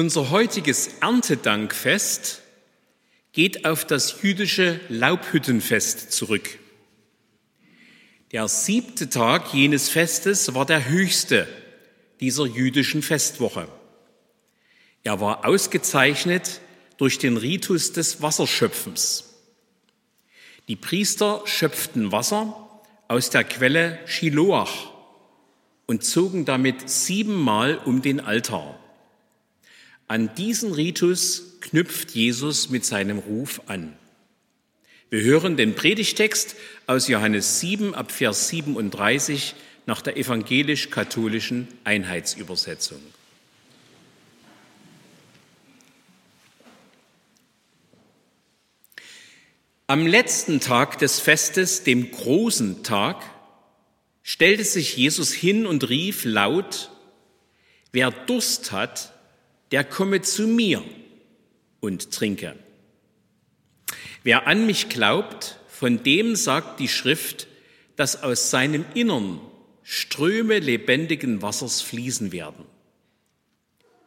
Unser heutiges Erntedankfest geht auf das jüdische Laubhüttenfest zurück. Der siebte Tag jenes Festes war der höchste dieser jüdischen Festwoche. Er war ausgezeichnet durch den Ritus des Wasserschöpfens. Die Priester schöpften Wasser aus der Quelle Shiloach und zogen damit siebenmal um den Altar. An diesen Ritus knüpft Jesus mit seinem Ruf an. Wir hören den Predigtext aus Johannes 7 ab Vers 37 nach der evangelisch-katholischen Einheitsübersetzung. Am letzten Tag des Festes, dem großen Tag, stellte sich Jesus hin und rief laut, wer Durst hat, der komme zu mir und trinke. Wer an mich glaubt, von dem sagt die Schrift, dass aus seinem Innern Ströme lebendigen Wassers fließen werden.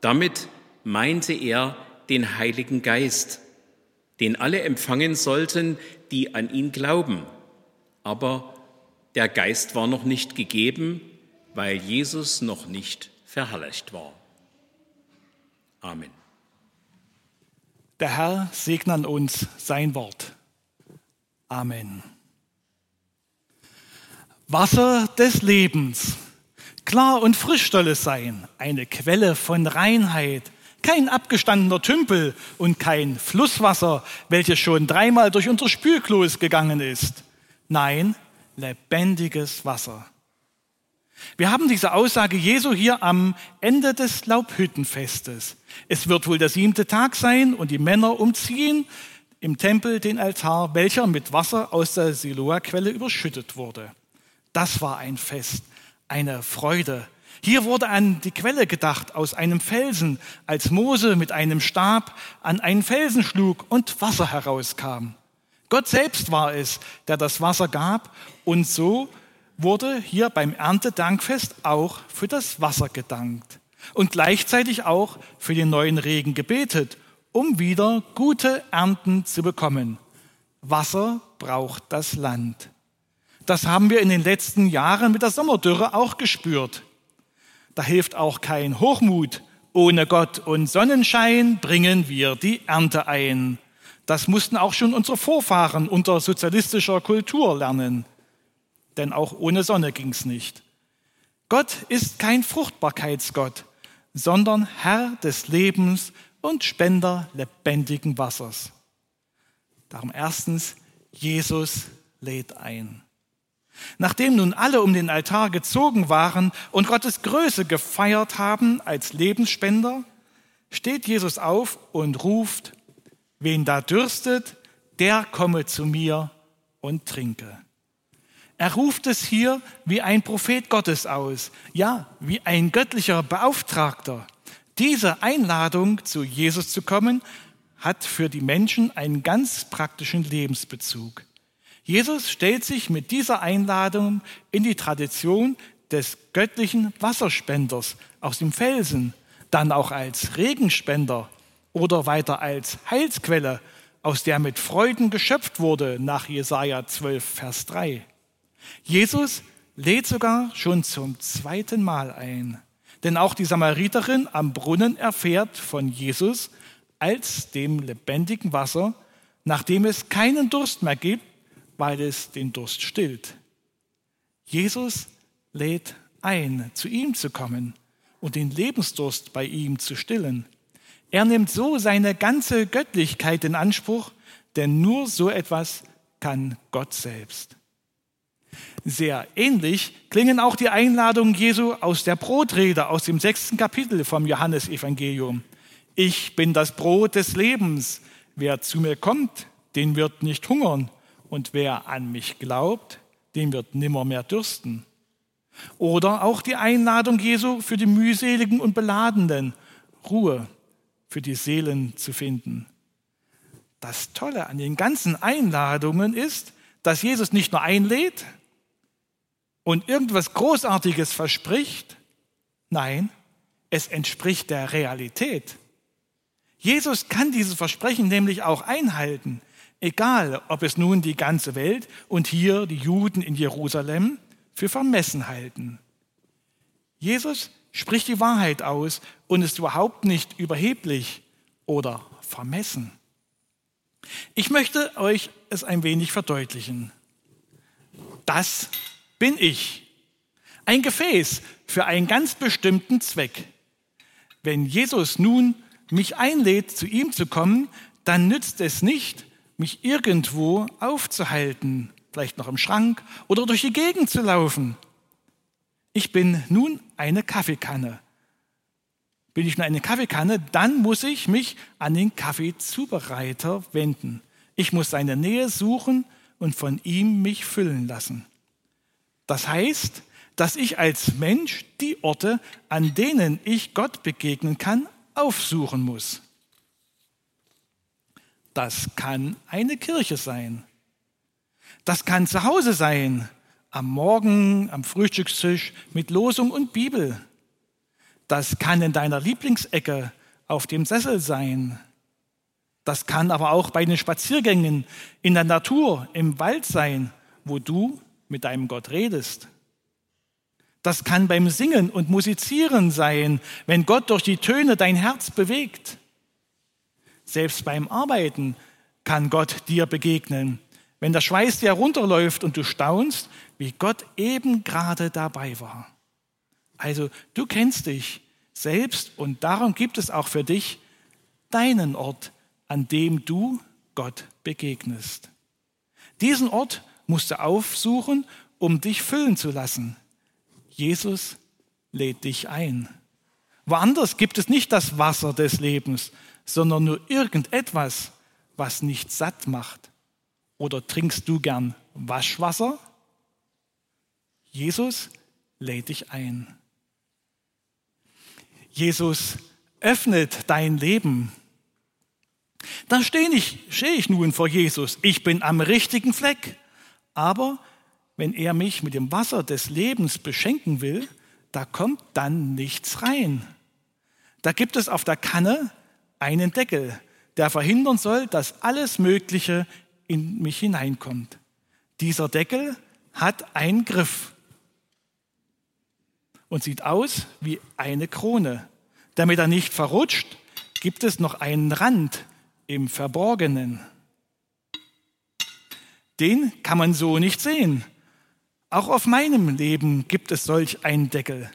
Damit meinte er den Heiligen Geist, den alle empfangen sollten, die an ihn glauben. Aber der Geist war noch nicht gegeben, weil Jesus noch nicht verherrlicht war. Amen. Der Herr segne an uns sein Wort. Amen. Wasser des Lebens. Klar und frisch soll es sein, eine Quelle von Reinheit, kein abgestandener Tümpel und kein Flusswasser, welches schon dreimal durch unser Spülklos gegangen ist. Nein, lebendiges Wasser. Wir haben diese Aussage Jesu hier am Ende des Laubhüttenfestes. Es wird wohl der siebte Tag sein und die Männer umziehen im Tempel den Altar, welcher mit Wasser aus der Siloa-Quelle überschüttet wurde. Das war ein Fest, eine Freude. Hier wurde an die Quelle gedacht aus einem Felsen, als Mose mit einem Stab an einen Felsen schlug und Wasser herauskam. Gott selbst war es, der das Wasser gab und so wurde hier beim Erntedankfest auch für das Wasser gedankt und gleichzeitig auch für den neuen Regen gebetet, um wieder gute Ernten zu bekommen. Wasser braucht das Land. Das haben wir in den letzten Jahren mit der Sommerdürre auch gespürt. Da hilft auch kein Hochmut. Ohne Gott und Sonnenschein bringen wir die Ernte ein. Das mussten auch schon unsere Vorfahren unter sozialistischer Kultur lernen. Denn auch ohne Sonne ging's nicht. Gott ist kein Fruchtbarkeitsgott sondern Herr des Lebens und Spender lebendigen Wassers. Darum erstens, Jesus lädt ein. Nachdem nun alle um den Altar gezogen waren und Gottes Größe gefeiert haben als Lebensspender, steht Jesus auf und ruft, wen da dürstet, der komme zu mir und trinke. Er ruft es hier wie ein Prophet Gottes aus, ja, wie ein göttlicher Beauftragter. Diese Einladung, zu Jesus zu kommen, hat für die Menschen einen ganz praktischen Lebensbezug. Jesus stellt sich mit dieser Einladung in die Tradition des göttlichen Wasserspenders aus dem Felsen, dann auch als Regenspender oder weiter als Heilsquelle, aus der mit Freuden geschöpft wurde nach Jesaja 12, Vers 3. Jesus lädt sogar schon zum zweiten Mal ein. Denn auch die Samariterin am Brunnen erfährt von Jesus als dem lebendigen Wasser, nachdem es keinen Durst mehr gibt, weil es den Durst stillt. Jesus lädt ein, zu ihm zu kommen und den Lebensdurst bei ihm zu stillen. Er nimmt so seine ganze Göttlichkeit in Anspruch, denn nur so etwas kann Gott selbst. Sehr ähnlich klingen auch die Einladungen Jesu aus der Brotrede aus dem sechsten Kapitel vom Johannesevangelium. Ich bin das Brot des Lebens. Wer zu mir kommt, den wird nicht hungern. Und wer an mich glaubt, den wird nimmer mehr dürsten. Oder auch die Einladung Jesu für die mühseligen und beladenen, Ruhe für die Seelen zu finden. Das Tolle an den ganzen Einladungen ist, dass Jesus nicht nur einlädt, und irgendwas Großartiges verspricht, nein, es entspricht der Realität. Jesus kann dieses Versprechen nämlich auch einhalten, egal ob es nun die ganze Welt und hier die Juden in Jerusalem für vermessen halten. Jesus spricht die Wahrheit aus und ist überhaupt nicht überheblich oder vermessen. Ich möchte euch es ein wenig verdeutlichen. Das bin ich. Ein Gefäß für einen ganz bestimmten Zweck. Wenn Jesus nun mich einlädt, zu ihm zu kommen, dann nützt es nicht, mich irgendwo aufzuhalten, vielleicht noch im Schrank oder durch die Gegend zu laufen. Ich bin nun eine Kaffeekanne. Bin ich nur eine Kaffeekanne, dann muss ich mich an den Kaffeezubereiter wenden. Ich muss seine Nähe suchen und von ihm mich füllen lassen. Das heißt, dass ich als Mensch die Orte, an denen ich Gott begegnen kann, aufsuchen muss. Das kann eine Kirche sein. Das kann zu Hause sein, am Morgen, am Frühstückstisch mit Losung und Bibel. Das kann in deiner Lieblingsecke auf dem Sessel sein. Das kann aber auch bei den Spaziergängen in der Natur, im Wald sein, wo du mit deinem Gott redest. Das kann beim Singen und Musizieren sein, wenn Gott durch die Töne dein Herz bewegt. Selbst beim Arbeiten kann Gott dir begegnen, wenn der Schweiß dir runterläuft und du staunst, wie Gott eben gerade dabei war. Also du kennst dich selbst und darum gibt es auch für dich deinen Ort, an dem du Gott begegnest. Diesen Ort musst du aufsuchen, um dich füllen zu lassen. Jesus lädt dich ein. Woanders gibt es nicht das Wasser des Lebens, sondern nur irgendetwas, was nicht satt macht. Oder trinkst du gern Waschwasser? Jesus lädt dich ein. Jesus öffnet dein Leben. Da stehe ich, stehe ich nun vor Jesus. Ich bin am richtigen Fleck. Aber wenn er mich mit dem Wasser des Lebens beschenken will, da kommt dann nichts rein. Da gibt es auf der Kanne einen Deckel, der verhindern soll, dass alles Mögliche in mich hineinkommt. Dieser Deckel hat einen Griff und sieht aus wie eine Krone. Damit er nicht verrutscht, gibt es noch einen Rand im Verborgenen. Den kann man so nicht sehen. Auch auf meinem Leben gibt es solch einen Deckel.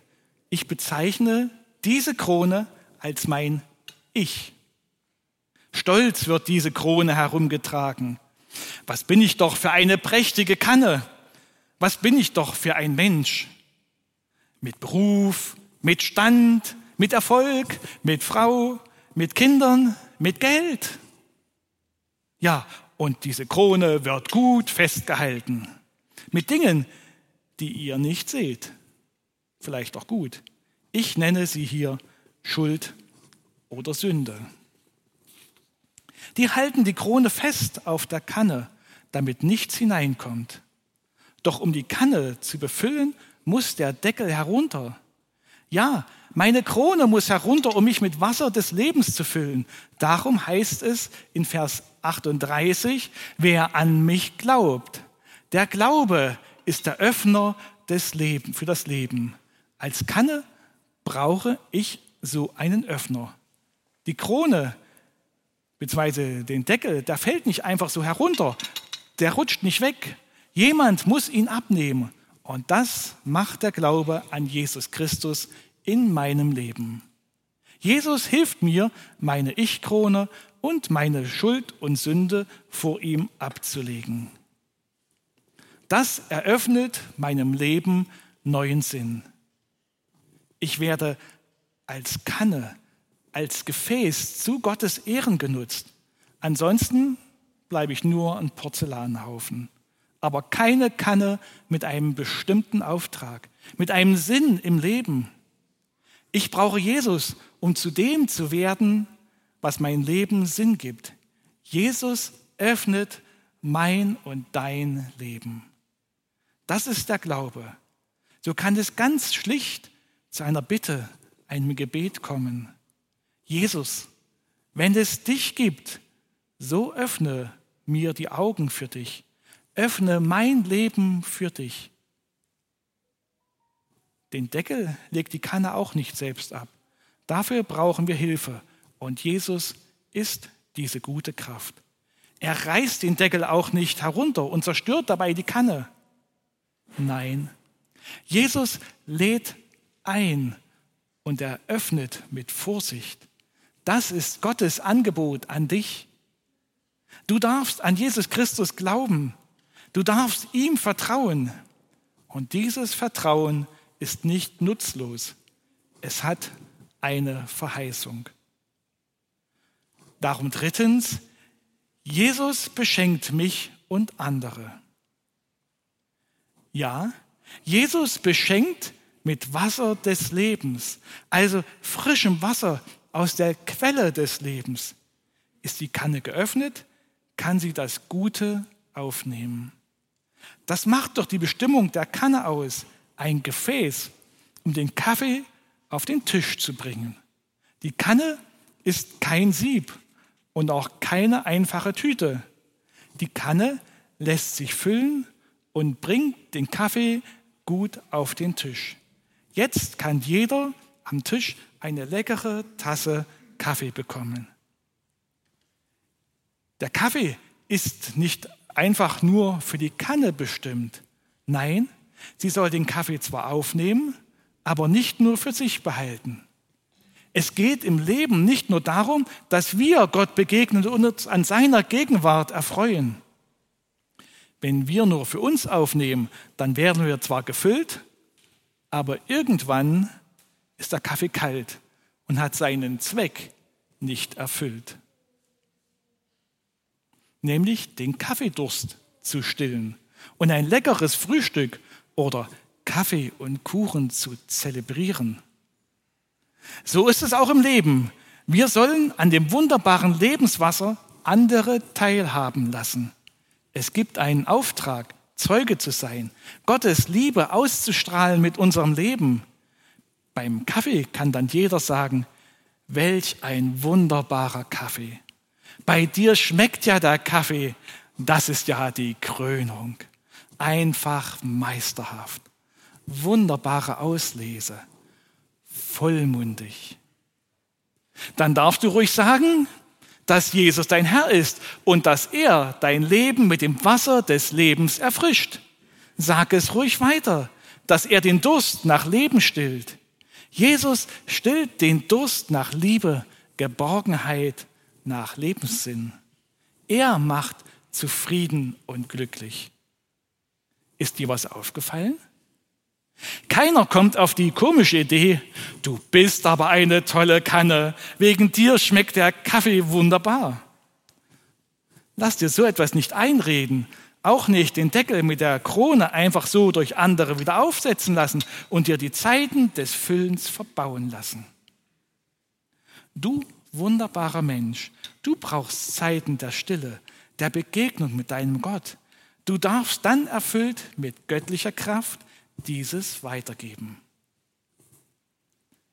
Ich bezeichne diese Krone als mein Ich. Stolz wird diese Krone herumgetragen. Was bin ich doch für eine prächtige Kanne? Was bin ich doch für ein Mensch? Mit Beruf, mit Stand, mit Erfolg, mit Frau, mit Kindern, mit Geld. Ja, und diese Krone wird gut festgehalten. Mit Dingen, die ihr nicht seht. Vielleicht auch gut. Ich nenne sie hier Schuld oder Sünde. Die halten die Krone fest auf der Kanne, damit nichts hineinkommt. Doch um die Kanne zu befüllen, muss der Deckel herunter. Ja, meine Krone muss herunter, um mich mit Wasser des Lebens zu füllen. Darum heißt es in Vers 38, wer an mich glaubt. Der Glaube ist der Öffner des Lebens, für das Leben. Als Kanne brauche ich so einen Öffner. Die Krone bzw. den Deckel, der fällt nicht einfach so herunter, der rutscht nicht weg. Jemand muss ihn abnehmen. Und das macht der Glaube an Jesus Christus in meinem Leben. Jesus hilft mir, meine Ich-Krone und meine Schuld und Sünde vor ihm abzulegen. Das eröffnet meinem Leben neuen Sinn. Ich werde als Kanne, als Gefäß zu Gottes Ehren genutzt. Ansonsten bleibe ich nur ein Porzellanhaufen, aber keine Kanne mit einem bestimmten Auftrag, mit einem Sinn im Leben. Ich brauche Jesus, um zu dem zu werden, was mein Leben Sinn gibt. Jesus öffnet mein und dein Leben. Das ist der Glaube. So kann es ganz schlicht zu einer Bitte, einem Gebet kommen. Jesus, Wenn es dich gibt, so öffne mir die Augen für dich. Öffne mein Leben für dich. Den Deckel legt die Kanne auch nicht selbst ab. Dafür brauchen wir Hilfe. Und Jesus ist diese gute Kraft. Er reißt den Deckel auch nicht herunter und zerstört dabei die Kanne. Nein, Jesus lädt ein und er öffnet mit Vorsicht. Das ist Gottes Angebot an dich. Du darfst an Jesus Christus glauben. Du darfst ihm vertrauen. Und dieses Vertrauen ist nicht nutzlos. Es hat eine Verheißung. Darum drittens, Jesus beschenkt mich und andere. Ja, Jesus beschenkt mit Wasser des Lebens, also frischem Wasser aus der Quelle des Lebens. Ist die Kanne geöffnet, kann sie das Gute aufnehmen. Das macht doch die Bestimmung der Kanne aus, ein Gefäß, um den Kaffee auf den Tisch zu bringen. Die Kanne ist kein Sieb und auch keine einfache Tüte. Die Kanne lässt sich füllen und bringt den Kaffee gut auf den Tisch. Jetzt kann jeder am Tisch eine leckere Tasse Kaffee bekommen. Der Kaffee ist nicht einfach nur für die Kanne bestimmt. Nein, sie soll den Kaffee zwar aufnehmen, aber nicht nur für sich behalten. Es geht im Leben nicht nur darum, dass wir Gott begegnen und uns an seiner Gegenwart erfreuen. Wenn wir nur für uns aufnehmen, dann werden wir zwar gefüllt, aber irgendwann ist der Kaffee kalt und hat seinen Zweck nicht erfüllt. Nämlich den Kaffeedurst zu stillen und ein leckeres Frühstück oder Kaffee und Kuchen zu zelebrieren. So ist es auch im Leben. Wir sollen an dem wunderbaren Lebenswasser andere teilhaben lassen. Es gibt einen Auftrag, Zeuge zu sein, Gottes Liebe auszustrahlen mit unserem Leben. Beim Kaffee kann dann jeder sagen, welch ein wunderbarer Kaffee. Bei dir schmeckt ja der Kaffee, das ist ja die Krönung. Einfach meisterhaft. Wunderbare Auslese. Vollmundig. Dann darfst du ruhig sagen, dass Jesus dein Herr ist und dass er dein Leben mit dem Wasser des Lebens erfrischt. Sag es ruhig weiter, dass er den Durst nach Leben stillt. Jesus stillt den Durst nach Liebe, Geborgenheit, nach Lebenssinn. Er macht zufrieden und glücklich. Ist dir was aufgefallen? Keiner kommt auf die komische Idee, du bist aber eine tolle Kanne, wegen dir schmeckt der Kaffee wunderbar. Lass dir so etwas nicht einreden, auch nicht den Deckel mit der Krone einfach so durch andere wieder aufsetzen lassen und dir die Zeiten des Füllens verbauen lassen. Du wunderbarer Mensch, du brauchst Zeiten der Stille, der Begegnung mit deinem Gott. Du darfst dann erfüllt mit göttlicher Kraft dieses weitergeben.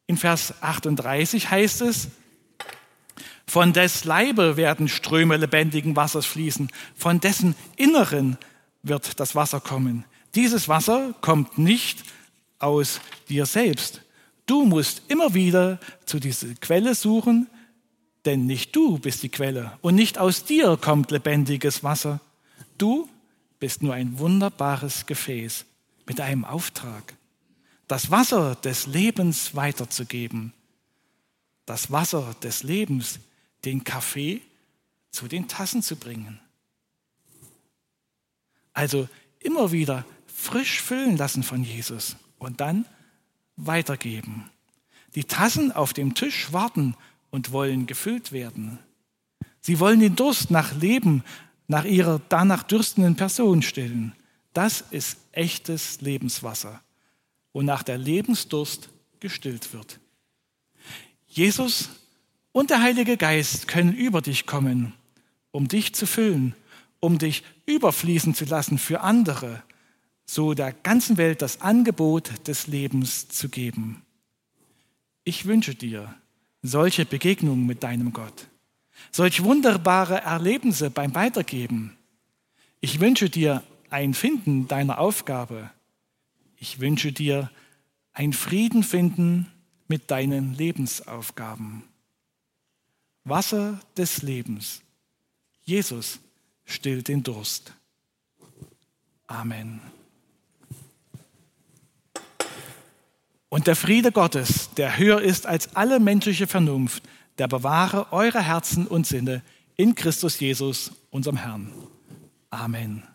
In Vers 38 heißt es, von des Leibe werden Ströme lebendigen Wassers fließen, von dessen Inneren wird das Wasser kommen. Dieses Wasser kommt nicht aus dir selbst. Du musst immer wieder zu dieser Quelle suchen, denn nicht du bist die Quelle und nicht aus dir kommt lebendiges Wasser. Du bist nur ein wunderbares Gefäß mit einem Auftrag, das Wasser des Lebens weiterzugeben. Das Wasser des Lebens, den Kaffee zu den Tassen zu bringen. Also immer wieder frisch füllen lassen von Jesus und dann weitergeben. Die Tassen auf dem Tisch warten und wollen gefüllt werden. Sie wollen den Durst nach Leben, nach ihrer danach dürstenden Person stillen. Das ist echtes Lebenswasser, wonach der Lebensdurst gestillt wird. Jesus und der Heilige Geist können über dich kommen, um dich zu füllen, um dich überfließen zu lassen für andere, so der ganzen Welt das Angebot des Lebens zu geben. Ich wünsche dir solche Begegnungen mit deinem Gott. solch wunderbare Erlebnisse beim Weitergeben. Ich wünsche dir ein Finden deiner Aufgabe. Ich wünsche dir ein Frieden finden mit deinen Lebensaufgaben. Wasser des Lebens. Jesus stillt den Durst. Amen. Und der Friede Gottes, der höher ist als alle menschliche Vernunft, der bewahre eure Herzen und Sinne in Christus Jesus, unserem Herrn. Amen.